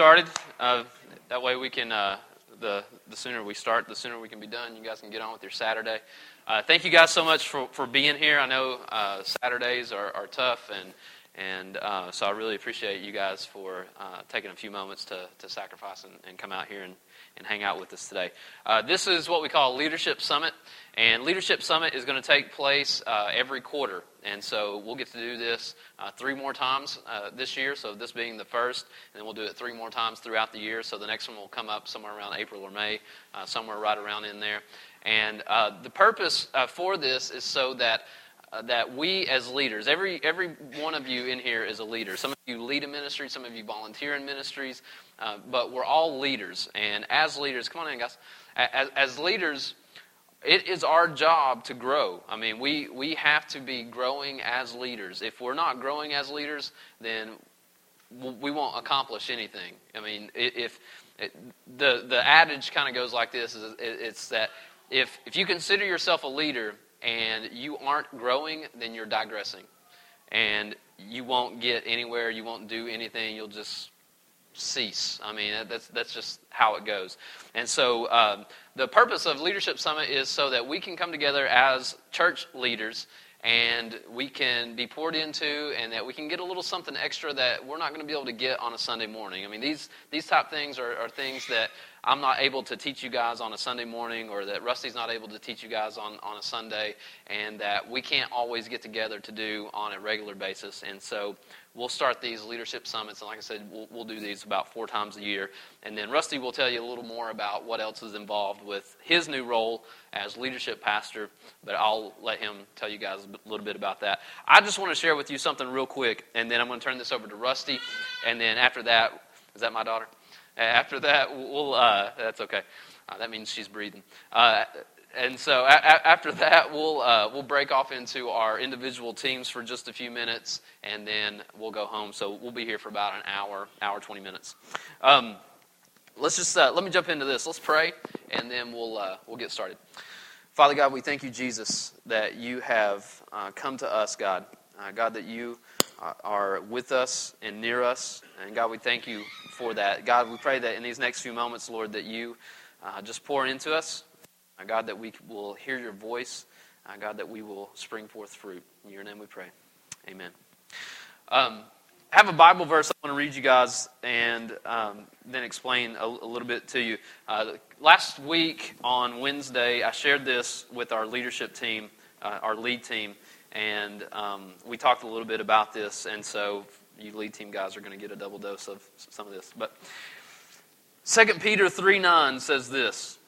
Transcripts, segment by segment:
started. Uh, that way we can, uh, the, the sooner we start, the sooner we can be done. You guys can get on with your Saturday. Uh, thank you guys so much for, for being here. I know uh, Saturdays are, are tough, and, and uh, so I really appreciate you guys for uh, taking a few moments to, to sacrifice and, and come out here and, and hang out with us today. Uh, this is what we call Leadership Summit, and Leadership Summit is going to take place uh, every quarter. And so we'll get to do this uh, three more times uh, this year, so this being the first, and then we'll do it three more times throughout the year. So the next one will come up somewhere around April or May, somewhere right around in there. And the purpose for this is so that uh, that we as leaders, every, every one of you in here is a leader. Some of you lead a ministry, some of you volunteer in ministries, uh, but we're all leaders. And as leaders, come on in, guys. As, as leaders, it is our job to grow. I mean, we, we have to be growing as leaders. If we're not growing as leaders, then we won't accomplish anything. I mean, if the the adage kind of goes like this: is it's that if if you consider yourself a leader and you aren't growing, then you're digressing, and you won't get anywhere. You won't do anything. You'll just cease. I mean, that's, that's just how it goes. And so um, the purpose of Leadership Summit is so that we can come together as church leaders and we can be poured into and that we can get a little something extra that we're not going to be able to get on a Sunday morning. I mean, these, these type things are, are things that I'm not able to teach you guys on a Sunday morning or that Rusty's not able to teach you guys on, on a Sunday and that we can't always get together to do on a regular basis. And so we'll start these leadership summits, and like I said, we'll, we'll, do these about four times a year. And then Rusty will tell you a little more about what else is involved with his new role as leadership pastor, but I'll let him tell you guys a little bit about that. I just want to share with you something real quick, and then I'm going to turn this over to Rusty, and then after that, is that my daughter? After that, we'll, uh, that's okay. Uh, that means she's breathing. Uh, and so a- after that, we'll, uh, we'll break off into our individual teams for just a few minutes, and then we'll go home. So we'll be here for about an hour, hour, 20 minutes. Um, let's just, uh, let me jump into this. Let's pray, and then we'll, uh, we'll get started. Father God, we thank you, Jesus, that you have come to us, God. God, that you are with us and near us. And God, we thank you for that. God, we pray that in these next few moments, Lord, that you just pour into us. Uh, God, that we will hear your voice. Uh, God, that we will spring forth fruit. In your name we pray. Amen. Um, I have a Bible verse I want to read you guys and um, then explain a, a, little bit to you. Uh, last week on Wednesday, I shared this with our leadership team, uh, our lead team, and um, we talked a little bit about this. And so, you lead team guys are going to get a double dose of some of this. But 2 Peter 3 9 says this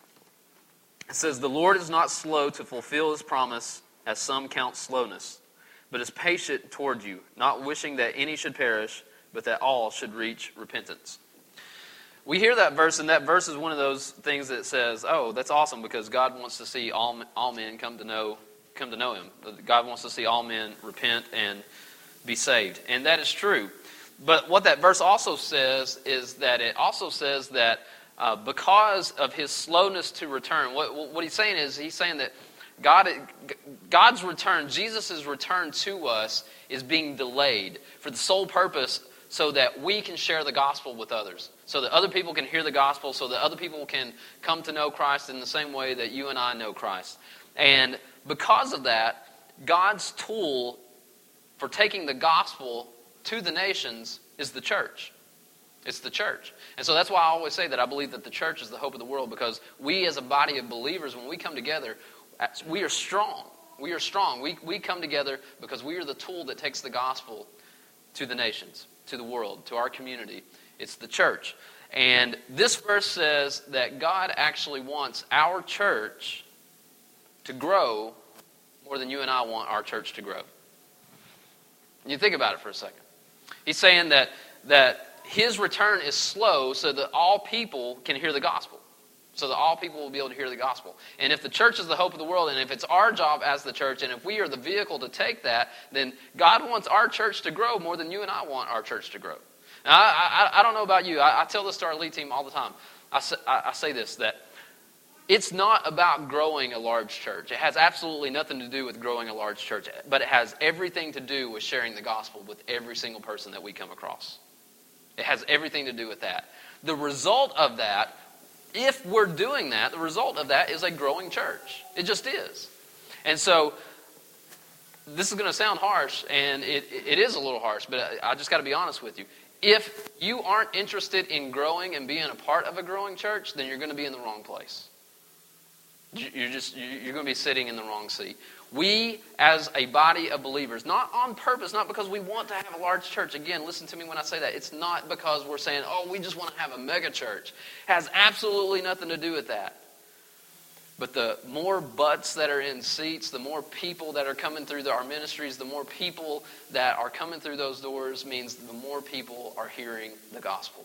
it says, The Lord is not slow to fulfill his promise, as some count slowness, but is patient toward you, not wishing that any should perish, but that all should reach repentance. We hear that verse, and that verse is one of those things that says, "Oh, that's awesome," because God wants to see all all men come to know come to know Him. God wants to see all men repent and be saved, and that is true. But what that verse also says is that it also says that uh, because of his slowness to return. What, what he's saying is, he's saying that God, God's return, Jesus' return to us, is being delayed for the sole purpose so that we can share the gospel with others. So that other people can hear the gospel, so that other people can come to know Christ in the same way that you and I know Christ. And because of that, God's tool for taking the gospel to the nations is the church. It's the church. And so that's why I always say that I believe that the church is the hope of the world because we, as a body of believers, when we come together, we are strong. We are strong. We, we come together because we are the tool that takes the gospel to the nations, to the world, to our community. It's the church. And this verse says that God actually wants our church to grow more than you and I want our church to grow. You think about it for a second. He's saying that, that his return is slow so that all people can hear the gospel. So that all people will be able to hear the gospel. And if the church is the hope of the world, and if it's our job as the church, and if we are the vehicle to take that, then God wants our church to grow more than you and I want our church to grow. Now, I, I, I don't know about you. I, I, tell this to our lead team all the time. I say, I say this that it's not about growing a large church. It has absolutely nothing to do with growing a large church, but it has everything to do with sharing the gospel with every single person that we come across. It has everything to do with that. The result of that, if we're doing that, the result of that is a growing church. It just is. And so, this is going to sound harsh, and it, it is a little harsh, but I, I just got to be honest with you. If you aren't interested in growing and being a part of a growing church, then you're going to be in the wrong place. You're just you're going to be sitting in the wrong seat. We, as a body of believers, not on purpose, not because we want to have a large church. Again, listen to me when I say that. It's not because we're saying, "Oh, we just want to have a mega church." Has absolutely nothing to do with that. But the more butts that are in seats, the more people that are coming through our ministries, the more people that are coming through those doors means the more people are hearing the gospel.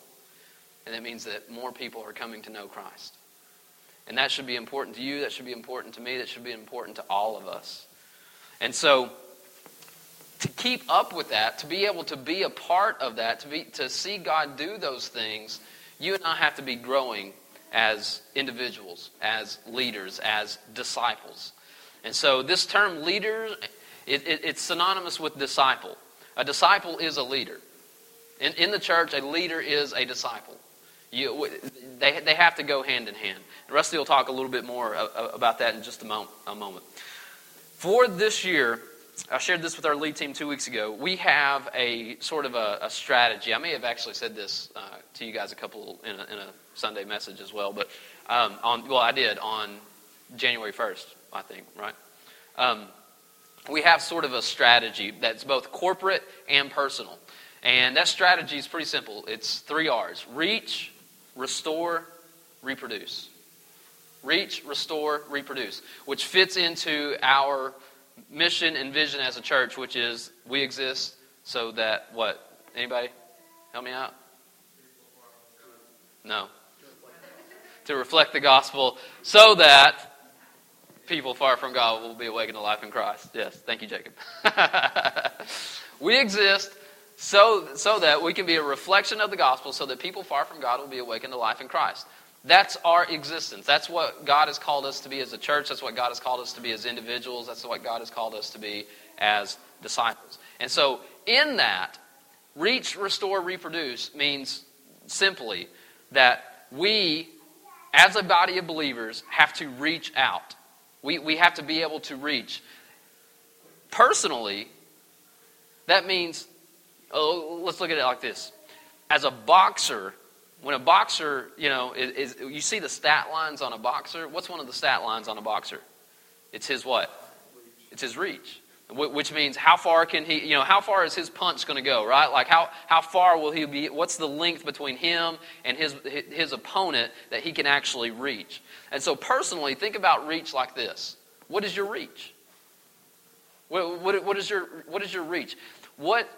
And it means that more people are coming to know Christ. And that should be important to you. That should be important to me. That should be important to all of us. And so, to keep up with that, to be able to be a part of that, to, be, to see God do those things, you and I have to be growing as individuals, as leaders, as disciples. And so, this term leader, it, it, it's synonymous with disciple. A disciple is a leader. In, in the church, a leader is a disciple. You, they, they have to go hand in hand. Rusty will talk a little bit more about that in just a moment. A moment. For this year, I shared this with our lead team two weeks ago. We have a sort of a, a strategy. I may have actually said this uh, to you guys a couple in a, in a Sunday message as well, but um, on well, I did on January first, I think, right? Um, we have sort of a strategy that's both corporate and personal, and that strategy is pretty simple. It's three R's: reach, restore, reproduce. Reach, restore, reproduce, which fits into our mission and vision as a church, which is we exist so that what? Anybody? Help me out? No. To reflect the gospel so that people far from God will be awakened to life in Christ. Yes, thank you, Jacob. we exist so, so that we can be a reflection of the gospel, so that people far from God will be awakened to life in Christ. That's our existence. That's what God has called us to be as a church. That's what God has called us to be as individuals. That's what God has called us to be as disciples. And so, in that, reach, restore, reproduce means simply that we, as a body of believers, have to reach out. We, we have to be able to reach. Personally, that means Oh, let's look at it like this. As a boxer, when a boxer, you know, is, is, you see the stat lines on a boxer. What's one of the stat lines on a boxer? It's his what? It's his reach. Which means how far can he, you know, how far is his punch going to go, right? Like how, how far will he be, what's the length between him and his, his opponent that he can actually reach? And so personally, think about reach like this. What is your reach? What, what, what, is, your, what is your reach? What,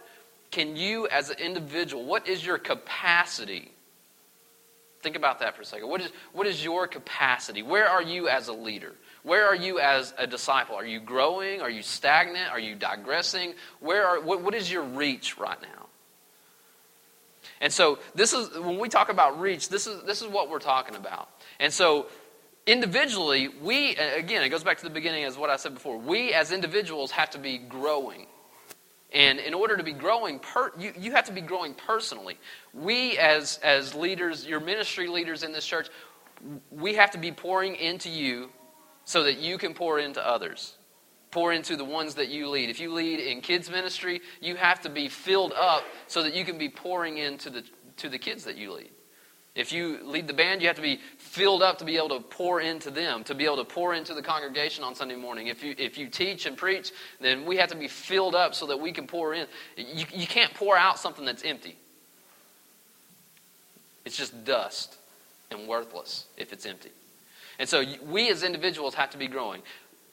can you, as an individual, what is your capacity? Think about that for a second. What is, what is your capacity? Where are you as a leader? Where are you as a disciple? Are you growing? Are you stagnant? Are you digressing? Where are, what, what is your reach right now? And so this is when we talk about reach, this is this is what we're talking about. And so individually, we again, it goes back to the beginning as what I said before. We as individuals have to be growing. And in order to be growing, per, you, you have to be growing personally. We, as, as leaders, your ministry leaders in this church, we have to be pouring into you so that you can pour into others. Pour into the ones that you lead. If you lead in kids' ministry, you have to be filled up so that you can be pouring into the, to the kids that you lead. If you lead the band, you have to be filled up to be able to pour into them, to be able to pour into the congregation on Sunday morning. If you, if you teach and preach, then we have to be filled up so that we can pour in. You, you can't pour out something that's empty, it's just dust and worthless if it's empty. And so we as individuals have to be growing.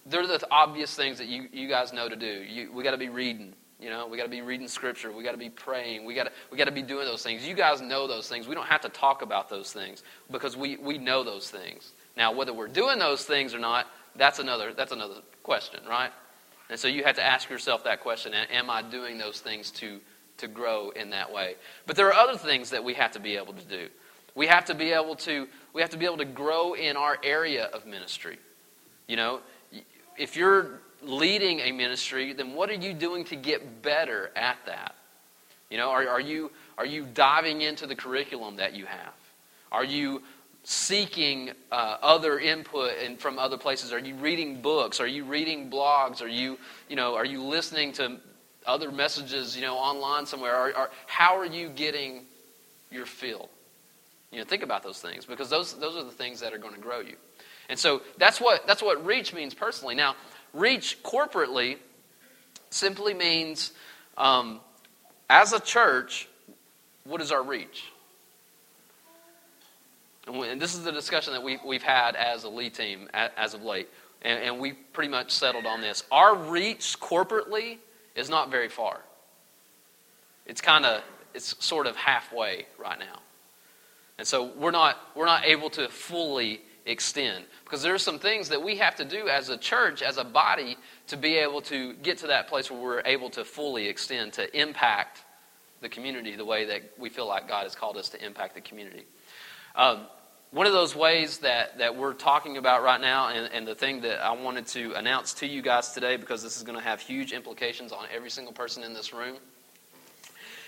They're the obvious things that you, you guys know to do. You, we got to be reading. You know, we got to be reading scripture. We got to be praying. We got to we got to be doing those things. You guys know those things. We don't have to talk about those things because we we know those things. Now, whether we're doing those things or not, that's another that's another question, right? And so you have to ask yourself that question: Am I doing those things to to grow in that way? But there are other things that we have to be able to do. We have to be able to we have to be able to grow in our area of ministry. You know, if you're leading a ministry, then what are you doing to get better at that? You know, are, are, you, are you diving into the curriculum that you have? Are you seeking uh, other input and from other places? Are you reading books? Are you reading blogs? Are you, you know, are you listening to other messages, you know, online somewhere? Are, are, how are you getting your fill? You know, think about those things because those, those are the things that are going to grow you. And so that's what, that's what reach means personally. Now, reach corporately simply means um, as a church, what is our reach? And this is the discussion that we, we've had as a lead team as of late. And, and we pretty much settled on this. Our reach corporately is not very far. It's kind of, it's sort of halfway right now. And so we're not, we're not able to fully extend because there are some things that we have to do as a church, as a body, to be able to get to that place where we're able to fully extend, to impact the community the way that we feel like God has called us to impact the community. Um, one of those ways that, that we're talking about right now, and, and the thing that I wanted to announce to you guys today, because this is going to have huge implications on every single person in this room,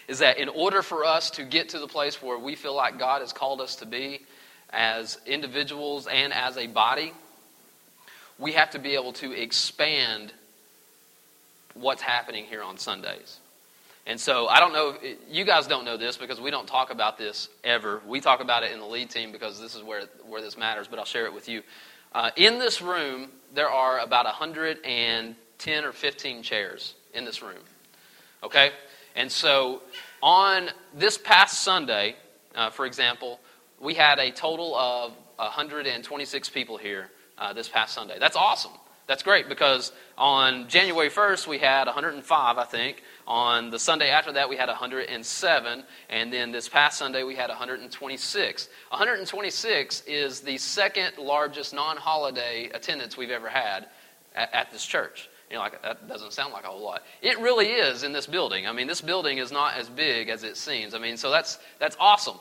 is that in order for us to get to the place where we feel like God has called us to be as individuals and as a body, we have to be able to expand what's happening here on Sundays. And so I don't know, you guys don't know this because we don't talk about this ever. We talk about it in the lead team because this is where, where this matters, but I'll share it with you. Uh, in this room, there are about 110 or 15 chairs in this room. Okay? And so on this past Sunday, uh, for example, we had a total of 126 people here uh, this past Sunday. That's awesome. That's great because on January 1st, we had 105, I think. On the Sunday after that, we had 107. And then this past Sunday, we had 126. 126 is the second largest non holiday attendance we've ever had at, at this church. You know, like, that doesn't sound like a whole lot. It really is in this building. I mean, this building is not as big as it seems. I mean, so that's, that's awesome.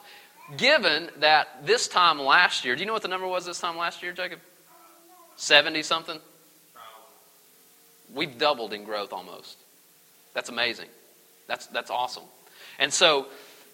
Given that this time last year, do you know what the number was this time last year, Jacob? 70 something? We've doubled in growth almost. That's amazing. That's, that's awesome. And so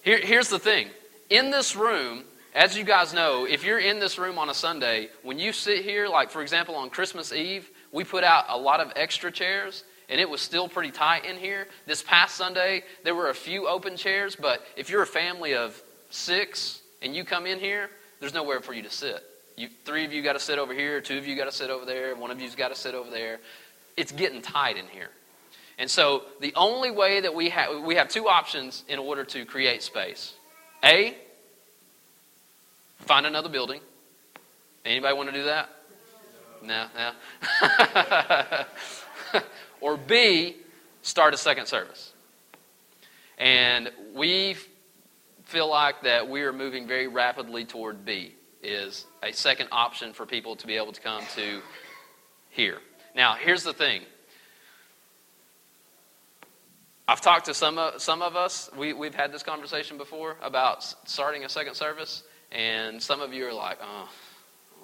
here, here's the thing in this room, as you guys know, if you're in this room on a Sunday, when you sit here, like for example on Christmas Eve, we put out a lot of extra chairs and it was still pretty tight in here. This past Sunday, there were a few open chairs, but if you're a family of six and you come in here, there's nowhere for you to sit. You, three of you got to sit over here, two of you got to sit over there, one of you's got to sit over there. It's getting tight in here. And so the only way that we have, we have two options in order to create space. A, find another building. Anybody want to do that? No, no. or B, start a second service. And we feel like that we are moving very rapidly toward B, is a second option for people to be able to come to here. Now, here's the thing I've talked to some of, some of us, we, we've had this conversation before about starting a second service, and some of you are like, oh,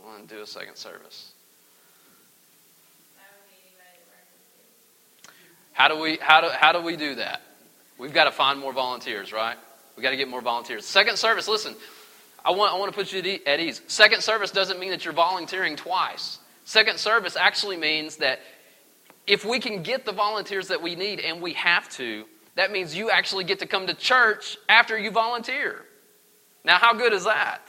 I want to do a second service. How do we how do how do we do that? We've got to find more volunteers, right? We've got to get more volunteers. Second service, listen, I want, I want to put you at ease. Second service doesn't mean that you're volunteering twice. Second service actually means that if we can get the volunteers that we need, and we have to, that means you actually get to come to church after you volunteer. Now, how good is that?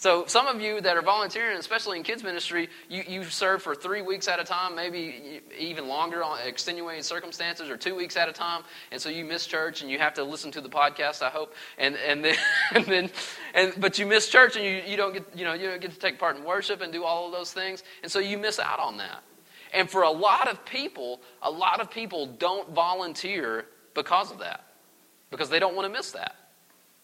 So, some of you that are volunteering, especially in kids' ministry, you, you serve for three weeks at a time, maybe even longer on extenuating circumstances, or two weeks at a time, and so you miss church and you have to listen to the podcast. I hope, and and then and then, and but you miss church and you, you don't get you know you don't get to take part in worship and do all of those things, and so you miss out on that. And for a lot of people, a lot of people don't volunteer because of that, because they don't want to miss that.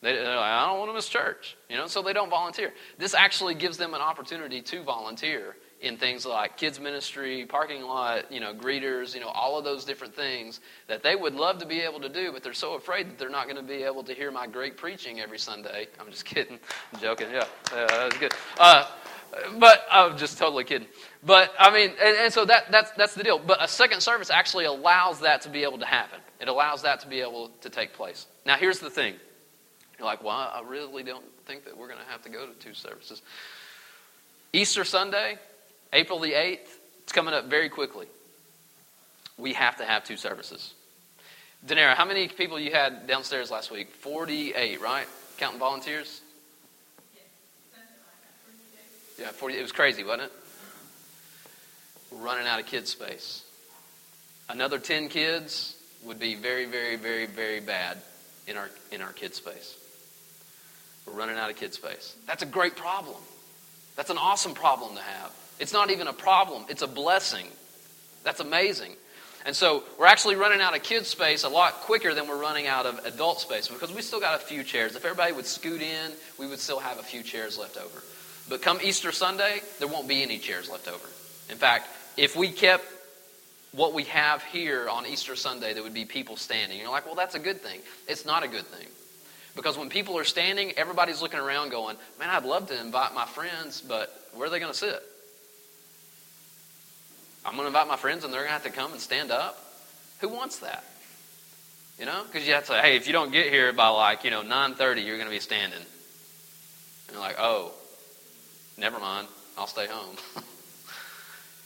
They, like, I don't want to miss church, you know, so they don't volunteer. This actually gives them an opportunity to volunteer in things like kids ministry, parking lot, you know, greeters, you know, all of those different things that they would love to be able to do, but they're so afraid that they're not going to be able to hear my great preaching every Sunday. I'm just kidding. I'm joking. Yeah, yeah that was good. Uh, but I'm just totally kidding. But I mean, and, and, so that, that's, that's the deal. But a second service actually allows that to be able to happen. It allows that to be able to take place. Now, here's the thing You're like, well, I really don't think that we're going to have to go to two services. Easter Sunday, April the 8th, it's coming up very quickly. We have to have two services. Danera, how many people you had downstairs last week? 48, right? Counting volunteers? Yeah, 40. It was crazy, wasn't it? We're running out of kid space. Another 10 kids would be very, very, very, very bad in our, in our kid space. We're running out of kid space. That's a great problem. That's an awesome problem to have. It's not even a problem, it's a blessing. That's amazing. And so we're actually running out of kid space a lot quicker than we're running out of adult space because we still got a few chairs. If everybody would scoot in, we would still have a few chairs left over. But come Easter Sunday, there won't be any chairs left over. In fact, if we kept what we have here on Easter Sunday, there would be people standing. You're like, well, that's a good thing. It's not a good thing. Because when people are standing, everybody's looking around going, man, I'd love to invite my friends, but where are they going to sit? I'm going to invite my friends and they're going to have to come and stand up. Who wants that? You know, because you have to say, hey, if you don't get here by like, you know, 9.30, you're going to be standing. And you're like, oh, never mind. I'll stay home.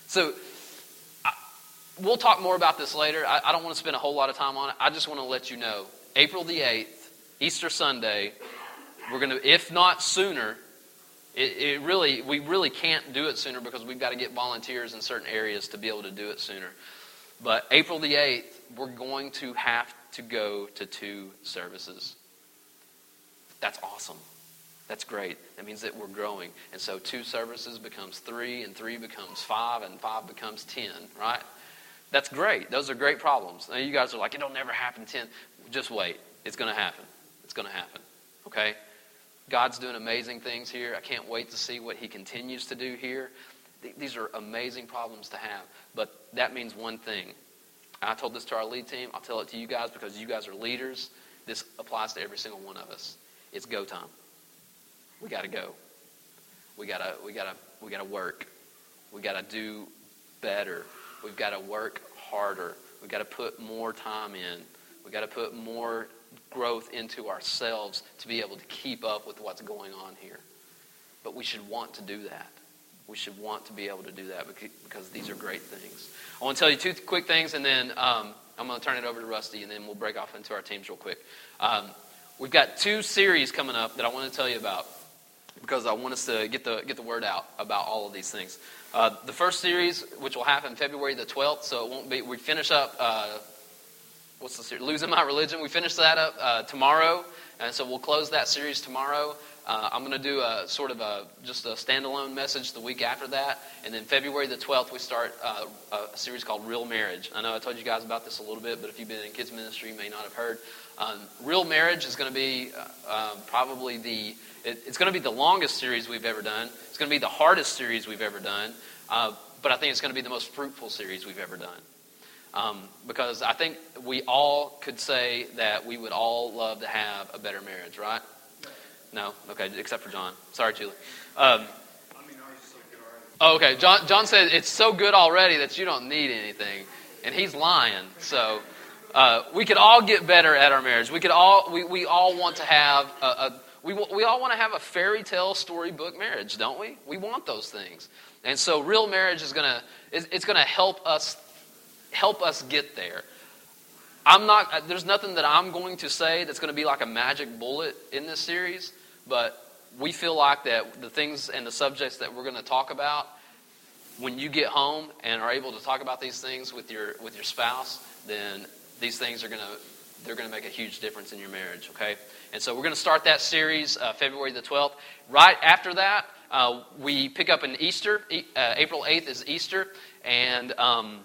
so I, we'll talk more about this later. I, I don't want to spend a whole lot of time on it. I just want to let you know, April the 8th, Easter Sunday, we're going to, if not sooner, it, it, really, we really can't do it sooner because we've got to get volunteers in certain areas to be able to do it sooner. But April the 8th, we're going to have to go to two services. That's awesome. That's great. That means that we're growing. And so two services becomes three, and three becomes five, and five becomes ten, right? That's great. Those are great problems. Now you guys are like, it'll never happen ten. Just wait. It's going to happen. It's going to happen. Okay? God's doing amazing things here. I can't wait to see what He continues to do here. These are amazing problems to have. But that means one thing. I told this to our lead team. I'll tell it to you guys because you guys are leaders. This applies to every single one of us. It's go time. We got to go. We got to we got to we got to work. We got to do better. We've got to work harder. We've got to put more time in. We've got to put more growth into ourselves to be able to keep up with what's going on here. But we should want to do that. We should want to be able to do that because these are great things. I want to tell you two quick things, and then um, I'm going to turn it over to Rusty, and then we'll break off into our teams real quick. Um, we've got two series coming up that I want to tell you about because I want us to get the get the word out about all of these things. Uh, the first series, which will happen February the 12th, so it won't be. We finish up uh, what's the series? Losing My Religion. We finish that up uh, tomorrow, and so we'll close that series tomorrow. Uh, I'm going to do a sort of a just a standalone message the week after that, and then February the 12th we start uh, a series called Real Marriage. I know I told you guys about this a little bit, but if you've been in kids ministry, you may not have heard. Um, Real Marriage is going to be uh, um, probably the it, it's going to be the longest series we've ever done. It's going to be the hardest series we've ever done, uh, but I think it's going to be the most fruitful series we've ever done. Um, because I think we all could say that we would all love to have a better marriage, right? No? Okay, except for John. Sorry, Julie. Um, oh, okay. John, John said it's so good already that you don't need anything. And he's lying. So uh, we could all get better at our marriage. We could all, we, we all want to have a, a we, we all want to have a fairy tale storybook marriage, don't we? We want those things. And so real marriage is going to, it's going to help us help us get there. I'm not, there's nothing that I'm going to say that's going to be like a magic bullet in this series, but we feel like that the things and the subjects that we're going to talk about, when you get home and are able to talk about these things with your, with your spouse, then these things are going to, they're going to make a huge difference in your marriage, okay? And so we're going to start that series uh, February the 12th. Right after that, uh, we pick up in Easter. Uh, April 8th is Easter, and um,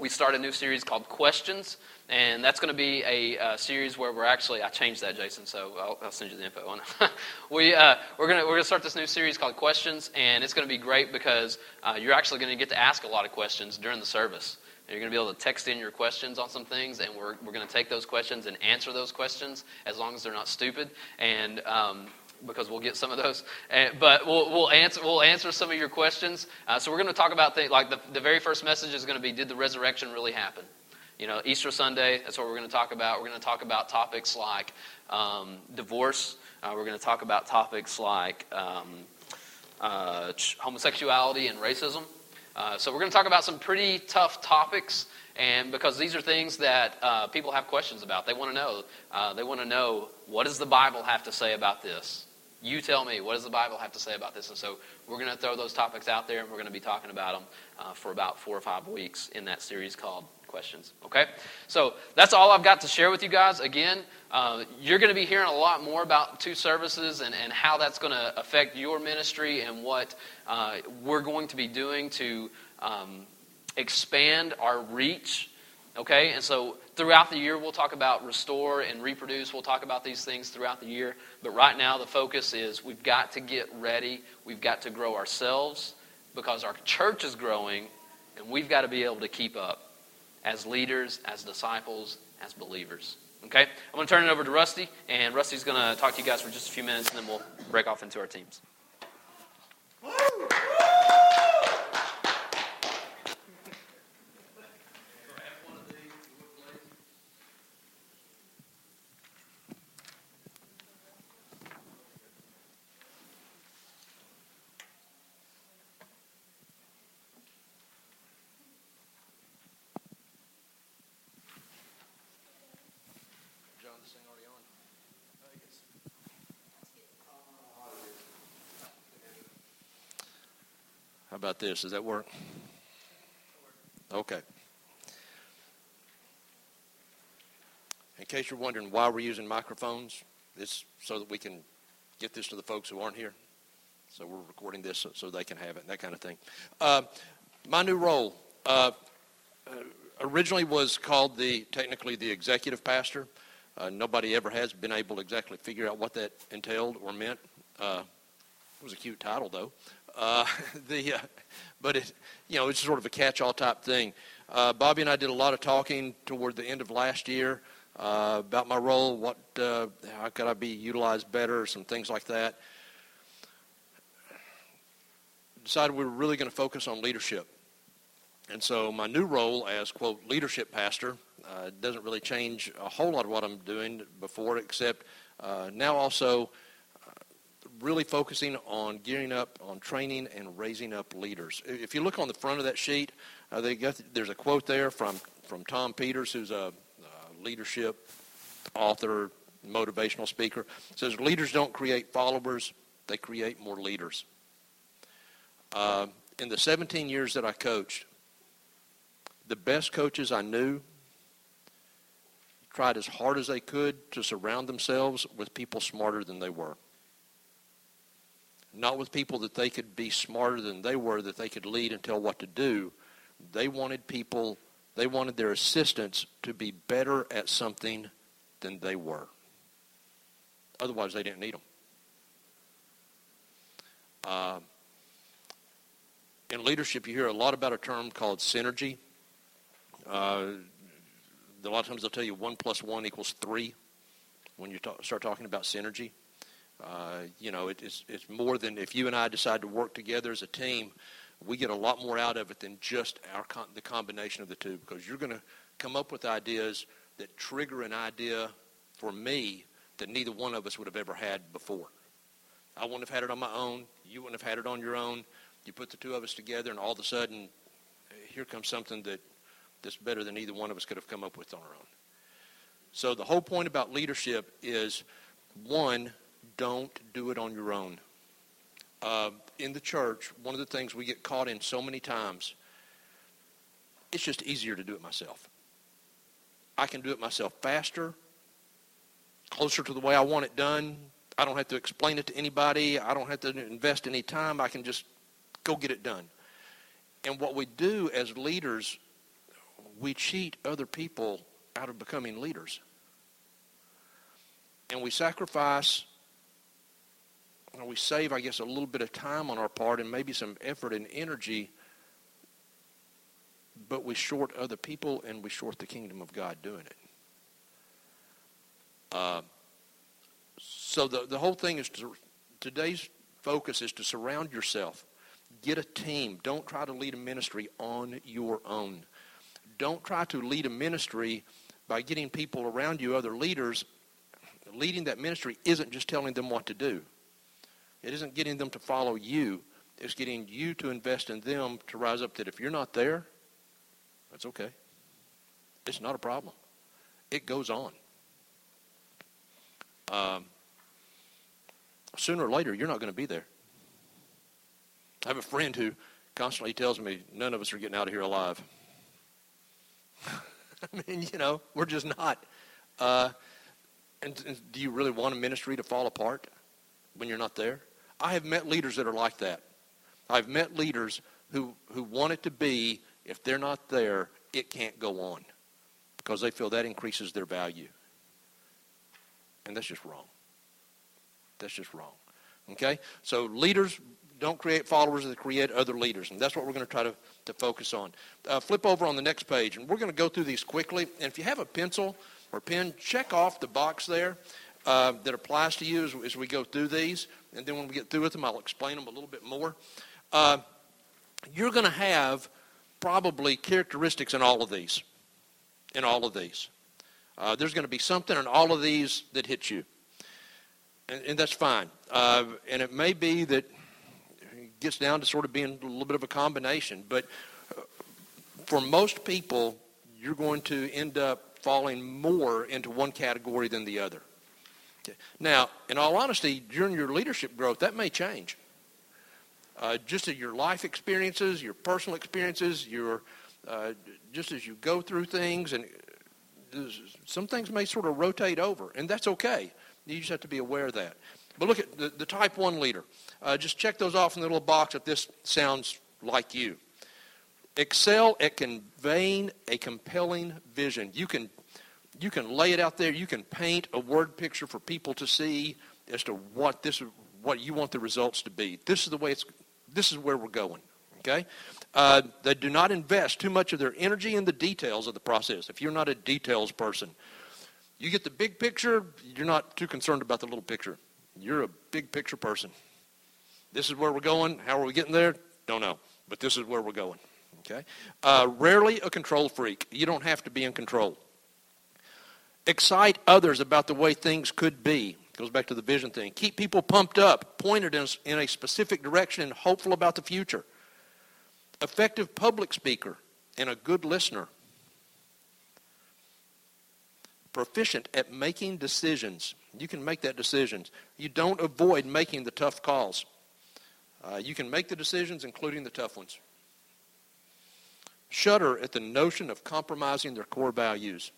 we start a new series called Questions, and that's going to be a, a, series where we're actually I changed that, Jason. So I'll, I'll send you the info on it. we uh, we're going to we're to start this new series called Questions, and it's going to be great because uh, you're actually going to get to ask a lot of questions during the service. You're going to be able to text in your questions on some things, and we're, we're going to take those questions and answer those questions as long as they're not stupid. And um, because we'll get some of those. And, but we'll, we'll, answer, we'll answer some of your questions. Uh, so we're going to talk about things like the, the very first message is going to be Did the resurrection really happen? You know, Easter Sunday, that's what we're going to talk about. We're going to talk about topics like um, divorce. Uh, we're going to talk about topics like um, uh, homosexuality and racism. Uh, so we're going to talk about some pretty tough topics, and because these are things that uh, people have questions about, they want to know. Uh, they want to know what does the Bible have to say about this. You tell me, what does the Bible have to say about this? And so we're going to throw those topics out there, and we're going to be talking about them uh, for about four or five weeks in that series called Questions. Okay? So that's all I've got to share with you guys. Again, uh, you're going to be hearing a lot more about two services and, and how that's going to affect your ministry and what uh, we're going to be doing to um, expand our reach. Okay? And so throughout the year, we'll talk about restore and reproduce. We'll talk about these things throughout the year. But right now, the focus is we've got to get ready. We've got to grow ourselves because our church is growing, and we've got to be able to keep up as leaders, as disciples, as believers. Okay? I'm going to turn it over to Rusty, and Rusty's going to talk to you guys for just a few minutes, and then we'll break off into our teams. About this? Does that work? Okay. In case you're wondering why we're using microphones, it's so that we can get this to the folks who aren't here. So we're recording this so, they can have it and that kind of thing. Uh, my new role uh, originally was called the technically the executive pastor. Uh, nobody ever has been able to exactly figure out what that entailed or meant. Uh, it was a cute title though. Uh, the, uh, but it, you know, it's sort of a catch-all type thing. Uh, Bobby and I did a lot of talking toward the end of last year uh, about my role, what, uh, how could I be utilized better, some things like that. Decided we were really going to focus on leadership. And so my new role as, quote, leadership pastor uh, doesn't really change a whole lot of what I'm doing before, except now also really focusing on gearing up on training and raising up leaders. If you look on the front of that sheet, uh, got, there's a quote there from, from Tom Peters, who's a, a leadership author, motivational speaker. It says, Leaders don't create followers, they create more leaders. Uh, in the 17 years that I coached, the best coaches I knew tried as hard as they could to surround themselves with people smarter than they were not with people that they could be smarter than they were, that they could lead and tell what to do. They wanted people, they wanted their assistants to be better at something than they were. Otherwise, they didn't need them. Uh, in leadership, you hear a lot about a term called synergy. Uh, a lot of times they'll tell you one plus one equals three when you talk, start talking about synergy. Uh, you know, it, it's, it's more than if you and I decide to work together as a team, we get a lot more out of it than just our con- the combination of the two because you're going to come up with ideas that trigger an idea for me that neither one of us would have ever had before. I wouldn't have had it on my own. You wouldn't have had it on your own. You put the two of us together, and all of a sudden, here comes something that, that's better than either one of us could have come up with on our own. So the whole point about leadership is, one, don't do it on your own. Uh, in the church, one of the things we get caught in so many times, it's just easier to do it myself. I can do it myself faster, closer to the way I want it done. I don't have to explain it to anybody. I don't have to invest any time. I can just go get it done. And what we do as leaders, we cheat other people out of becoming leaders. And we sacrifice we save, I guess, a little bit of time on our part and maybe some effort and energy, but we short other people and we short the kingdom of God doing it. Uh, so the, the whole thing is to, today's focus is to surround yourself. Get a team. Don't try to lead a ministry on your own. don't try to lead a ministry by getting people around you, other leaders. Leading that ministry isn't just telling them what to do. It isn't getting them to follow you. It's getting you to invest in them to rise up that if you're not there, that's okay. It's not a problem. It goes on. Um, sooner or later, you're not going to be there. I have a friend who constantly tells me none of us are getting out of here alive. I mean, you know, we're just not. Uh, and, and do you really want a ministry to fall apart when you're not there? I have met leaders that are like that. I've met leaders who, who want it to be, if they're not there, it can't go on because they feel that increases their value. And that's just wrong. That's just wrong. Okay? So leaders don't create followers, they create other leaders. And that's what we're going to try to, to focus on. Uh, flip over on the next page, and we're going to go through these quickly. And if you have a pencil or pen, check off the box there uh, that applies to you as, as, we go through these. And then when we get through with them, I'll explain them a little bit more. Uh, you're going to have probably characteristics in all of these. In all of these. Uh, there's going to be something in all of these that hits you. And, and that's fine. Uh, and it may be that it gets down to sort of being a little bit of a combination. But uh, for most people, you're going to end up falling more into one category than the other. Now, in all honesty, during your leadership growth, that may change. Uh, just as your life experiences, your personal experiences, your uh, just as you go through things, and some things may sort of rotate over, and that's okay. You just have to be aware of that. But look at the, the type 1 leader. Uh, just check those off in the little box if this sounds like you. Excel at conveying a compelling vision. You can, you can lay it out there. You can paint a word picture for people to see as to what this what you want the results to be. This is the way it's. This is where we're going. Okay. Uh, they do not invest too much of their energy in the details of the process. If you're not a details person, you get the big picture, you're not too concerned about the little picture. You're a big picture person. This is where we're going. How are we getting there? Don't know. But this is where we're going. Okay? Uh, rarely a control freak. You don't have to be in control. Excite others about the way things could be. Goes back to the vision thing. Keep people pumped up, pointed in, in a specific direction, and hopeful about the future. Effective public speaker and a good listener proficient at making decisions. You can make that decisions. You don't avoid making the tough calls. Uh, you can make the decisions, including the tough ones. Shudder at the notion of compromising their core values.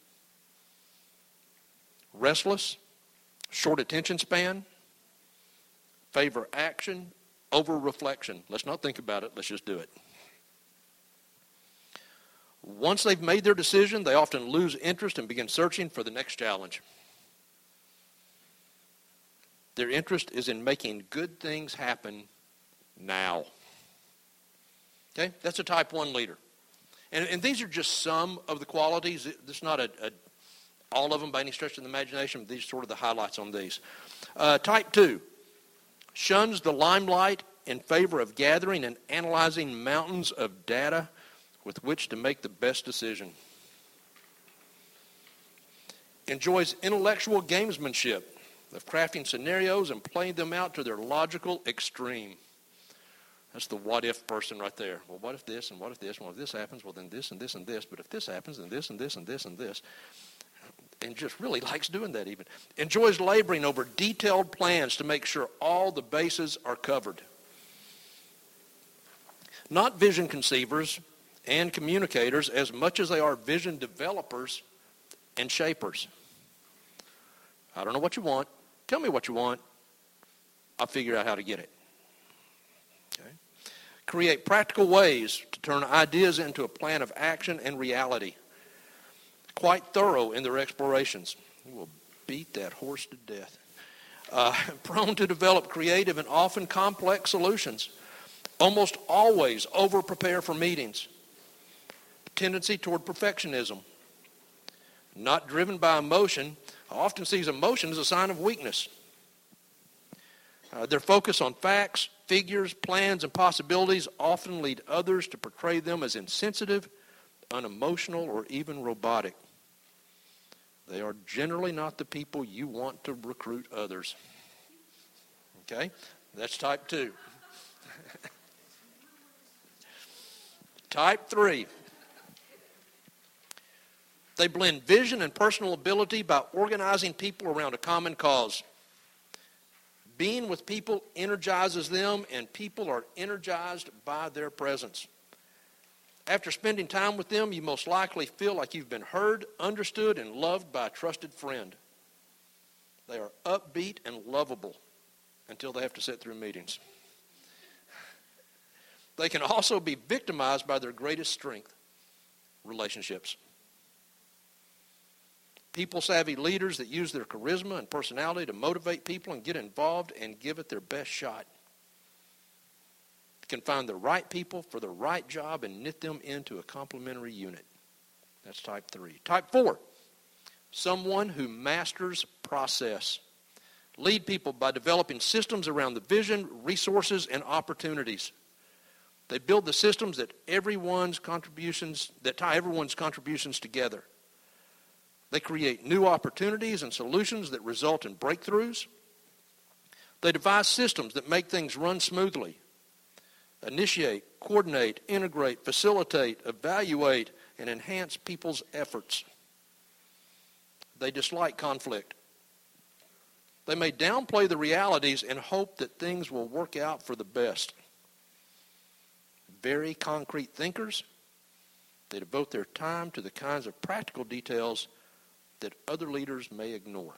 Restless, short attention span, favor action over reflection. Let's not think about it, let's just do it. Once they've made their decision, they often lose interest and begin searching for the next challenge. Their interest is in making good things happen now. Okay? That's a type 1 leader. And, and these are just some of the qualities. It's not a, a, all of them by any stretch of the imagination. These are sort of the highlights on these. Uh, type 2 shuns the limelight in favor of gathering and analyzing mountains of data with which to make the best decision. Enjoys intellectual gamesmanship of crafting scenarios and playing them out to their logical extreme. That's the what if person right there. Well, what if this and what if this? Well, if this happens, well, then this and this and this. But if this happens, then this and this and this and this. And just really likes doing that even. Enjoys laboring over detailed plans to make sure all the bases are covered. Not vision conceivers, and communicators as much as they are vision developers and shapers. I don't know what you want. Tell me what you want. I'll figure out how to get it. Okay. Create practical ways to turn ideas into a plan of action and reality. Quite thorough in their explorations. We'll beat that horse to death. Uh, prone to develop creative and often complex solutions. Almost always over prepare for meetings tendency toward perfectionism. Not driven by emotion, often sees emotion as a sign of weakness. Uh, their focus on facts, figures, plans, and possibilities often lead others to portray them as insensitive, unemotional, or even robotic. They are generally not the people you want to recruit others. Okay? That's type two. type three. They blend vision and personal ability by organizing people around a common cause. Being with people energizes them, and people are energized by their presence. After spending time with them, you most likely feel like you've been heard, understood, and loved by a trusted friend. They are upbeat and lovable until they have to sit through meetings. They can also be victimized by their greatest strength relationships. People savvy leaders that use their charisma and personality to motivate people and get involved and give it their best shot can find the right people for the right job and knit them into a complementary unit. That's type three. Type four, someone who masters process. Lead people by developing systems around the vision, resources, and opportunities. They build the systems that everyone's contributions that tie everyone's contributions together. They create new opportunities and solutions that result in breakthroughs. They devise systems that make things run smoothly initiate, coordinate, integrate, facilitate, evaluate, and enhance people's efforts. They dislike conflict. They may downplay the realities and hope that things will work out for the best. Very concrete thinkers, they devote their time to the kinds of practical details that other leaders may ignore.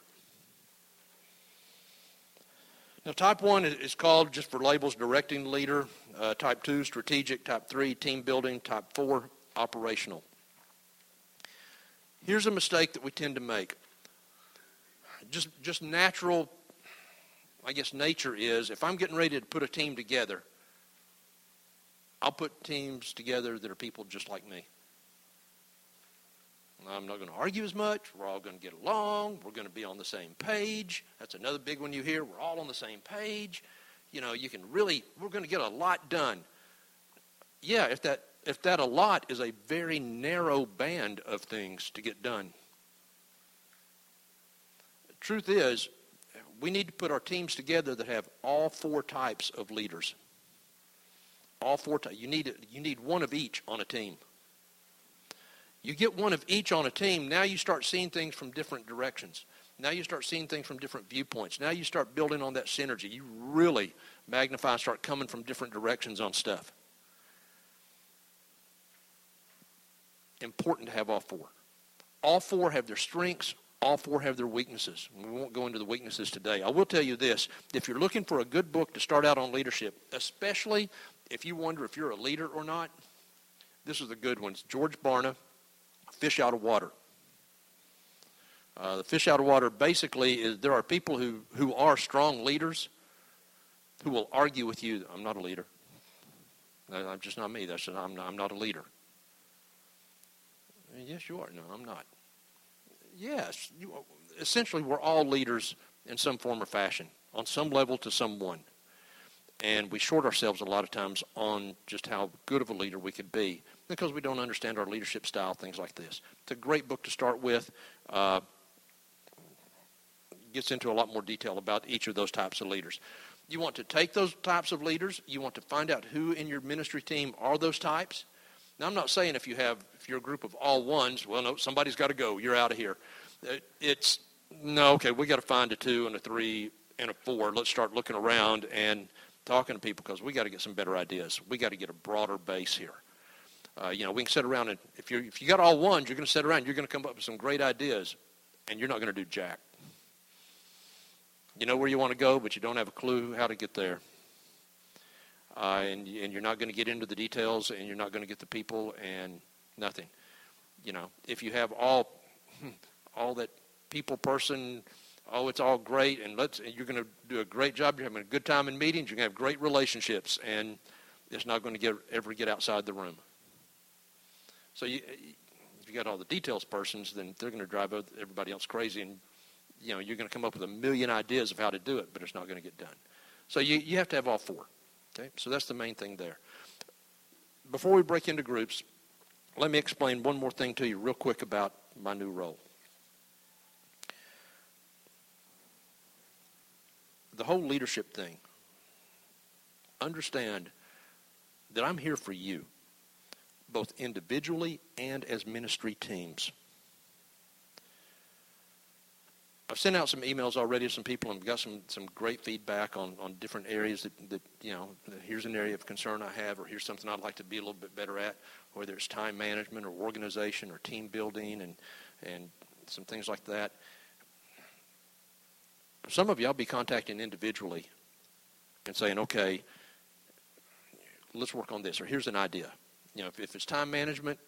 Now, type 1 is called, just for labels, directing leader. Uh, type 2, strategic. Type 3, team building. Type 4, operational. Here's a mistake that we tend to make. Just, just natural, I guess, nature is if I'm getting ready to put a team together, I'll put teams together that are people just like me. I'm not going to argue as much. We're all going to get along. We're going to be on the same page. That's another big one you hear. We're all on the same page. You know, you can really, we're going to get a lot done. Yeah, if that, if that a lot is a very narrow band of things to get done. The truth is, we need to put our teams together that have all four types of leaders. All four types. You need, you need one of each on a team. You get one of each on a team, now you start seeing things from different directions. Now you start seeing things from different viewpoints. Now you start building on that synergy. You really magnify, start coming from different directions on stuff. Important to have all four. All four have their strengths, all four have their weaknesses. We won't go into the weaknesses today. I will tell you this if you're looking for a good book to start out on leadership, especially if you wonder if you're a leader or not, this is a good one. It's George Barna, fish out of water. Uh, the fish out of water basically is there are people who, who are strong leaders who will argue with you. I'm not a leader. I'm just not me. That's I'm not, I'm not a leader. Yes, you are. No, I'm not. Yes, you, essentially, we're all leaders in some form or fashion, on some level to someone. And we short ourselves a lot of times on just how good of a leader we could be because we don't understand our leadership style, things like this. It's a great book to start with. Uh, gets into a lot more detail about each of those types of leaders. You want to take those types of leaders. You want to find out who in your ministry team are those types. Now, I'm not saying if you have if you're a group of all ones, well, no, somebody's got to go. You're out of here. It's no, okay. We got to find a two and a three and a four. Let's start looking around and talking to people because we got to get some better ideas. We got to get a broader base here. Uh, you know, we can sit around and if you if you got all ones, you're going to sit around. You're going to come up with some great ideas, and you're not going to do jack. You know where you want to go, but you don't have a clue how to get there. Uh, and and you're not going to get into the details, and you're not going to get the people, and nothing. You know, if you have all all that people person oh, it's all great, and let's, and you're going to do a great job. You're having a good time in meetings. You're going to have great relationships, and it's not going to get, ever get outside the room. So you, if you got all the details persons, then they're going to drive everybody else crazy, and you know you're going to come up with a million ideas of how to do it, but it's not going to get done. So you, you have to have all four. Okay, so that's the main thing there. Before we break into groups, let me explain one more thing to you real quick about my new role. The whole leadership thing. Understand that I'm here for you, both individually and as ministry teams. I've sent out some emails already to some people and got some, some great feedback on, on different areas that, that, you know, here's an area of concern I have, or here's something I'd like to be a little bit better at, whether it's time management or organization or team building and, and some things like that. Some of you I'll be contacting individually and saying, okay, let's work on this, or here's an idea. You know, if, if it's time management,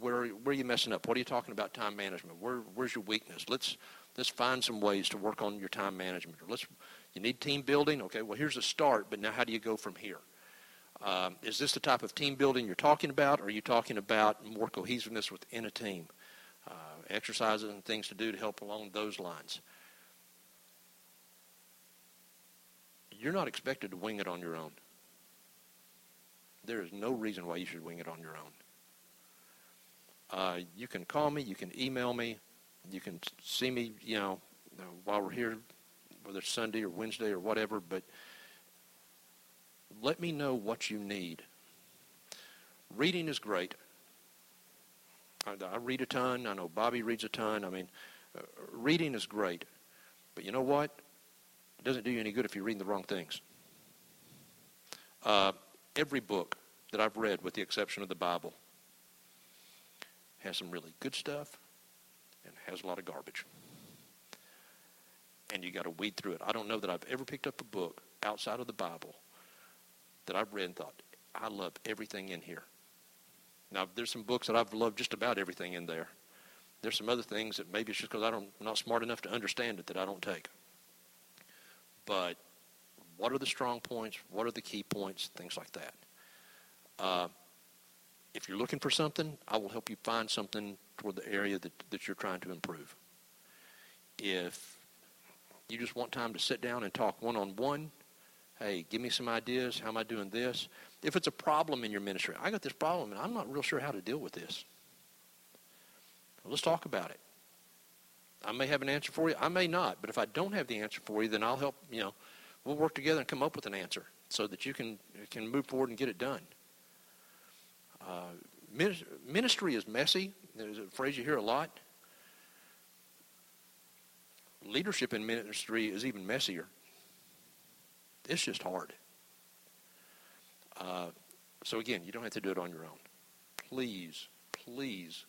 where, where are you messing up? What are you talking about time management? Where, where's your weakness? Let's, let's find some ways to work on your time management. Or let's, you need team building? Okay, well, here's a start, but now how do you go from here? Um, is this the type of team building you're talking about, or are you talking about more cohesiveness within a team? Uh, exercises and things to do to help along those lines. You're not expected to wing it on your own. There is no reason why you should wing it on your own. Uh, you can call me, you can email me, you can see me, you know, while we're here, whether it's Sunday or Wednesday or whatever, but let me know what you need. Reading is great. I, I read a ton. I know Bobby reads a ton. I mean, uh, reading is great. But you know what? It doesn't do you any good if you're reading the wrong things. Uh, every book that I've read, with the exception of the Bible, has some really good stuff and has a lot of garbage. And you got to weed through it. I don't know that I've ever picked up a book outside of the Bible that I've read and thought, I love everything in here. Now, there's some books that I've loved just about everything in there. There's some other things that maybe it's just because I'm not smart enough to understand it that I don't take. But what are the strong points? What are the key points? Things like that. Uh, if you're looking for something, I will help you find something toward the area that, that you're trying to improve. If you just want time to sit down and talk one on one, hey, give me some ideas. How am I doing this? If it's a problem in your ministry, I got this problem and I'm not real sure how to deal with this. let's talk about it. I may have an answer for you. I may not. But if I don't have the answer for you, then I'll help, you know, we'll work together and come up with an answer so that you can, can move forward and get it done. Uh, ministry is messy. There's a phrase you hear a lot. Leadership in ministry is even messier. It's just hard. Uh, so again, you don't have to do it on your own. Please, please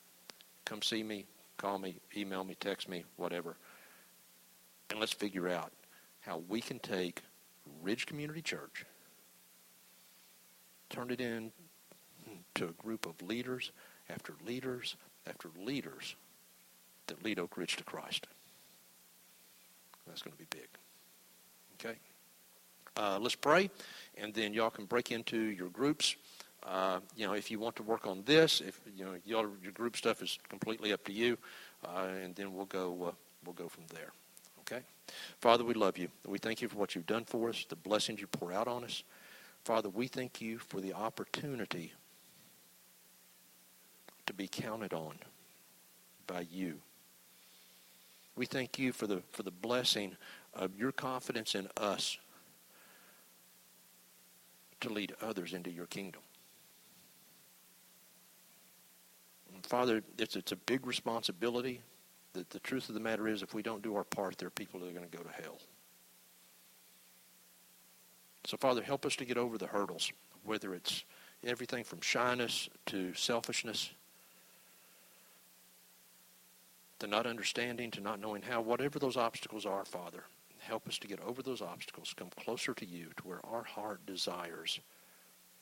come see me, call me, email me, text me, whatever. And let's figure out how we can take Ridge Community Church, turn it in to a group of leaders after leaders after leaders that lead Oak Ridge to Christ. That's going to be big. Okay? Uh, let's pray, and then y'all can break into your groups. Uh, you know, if you want to work on this, if you know your group stuff is completely up to you, uh, and then we'll go uh, we'll go from there. Father, we love you. We thank you for what you've done for us, the blessings you pour out on us. Father, we thank you for the opportunity to be counted on by you. We thank you for the for the blessing of your confidence in us to lead others into your kingdom. Father, it's, it's a big responsibility. The, the truth of the matter is, if we don't do our part, there are people that are going to go to hell. So, Father, help us to get over the hurdles, whether it's everything from shyness to selfishness to not understanding to not knowing how, whatever those obstacles are, Father. Help us to get over those obstacles, come closer to you, to where our heart desires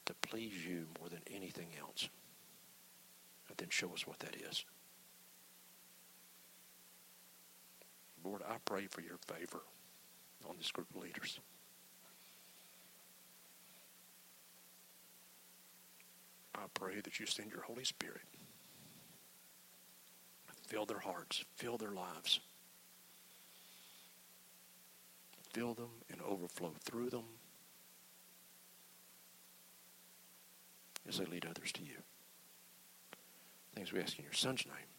to please you more than anything else. And then show us what that is. Lord, I pray for your favor on this group of leaders. I pray that you send your Holy Spirit. Fill their hearts, fill their lives. fill them and overflow through them as they lead others to you. Things we ask in your son's name.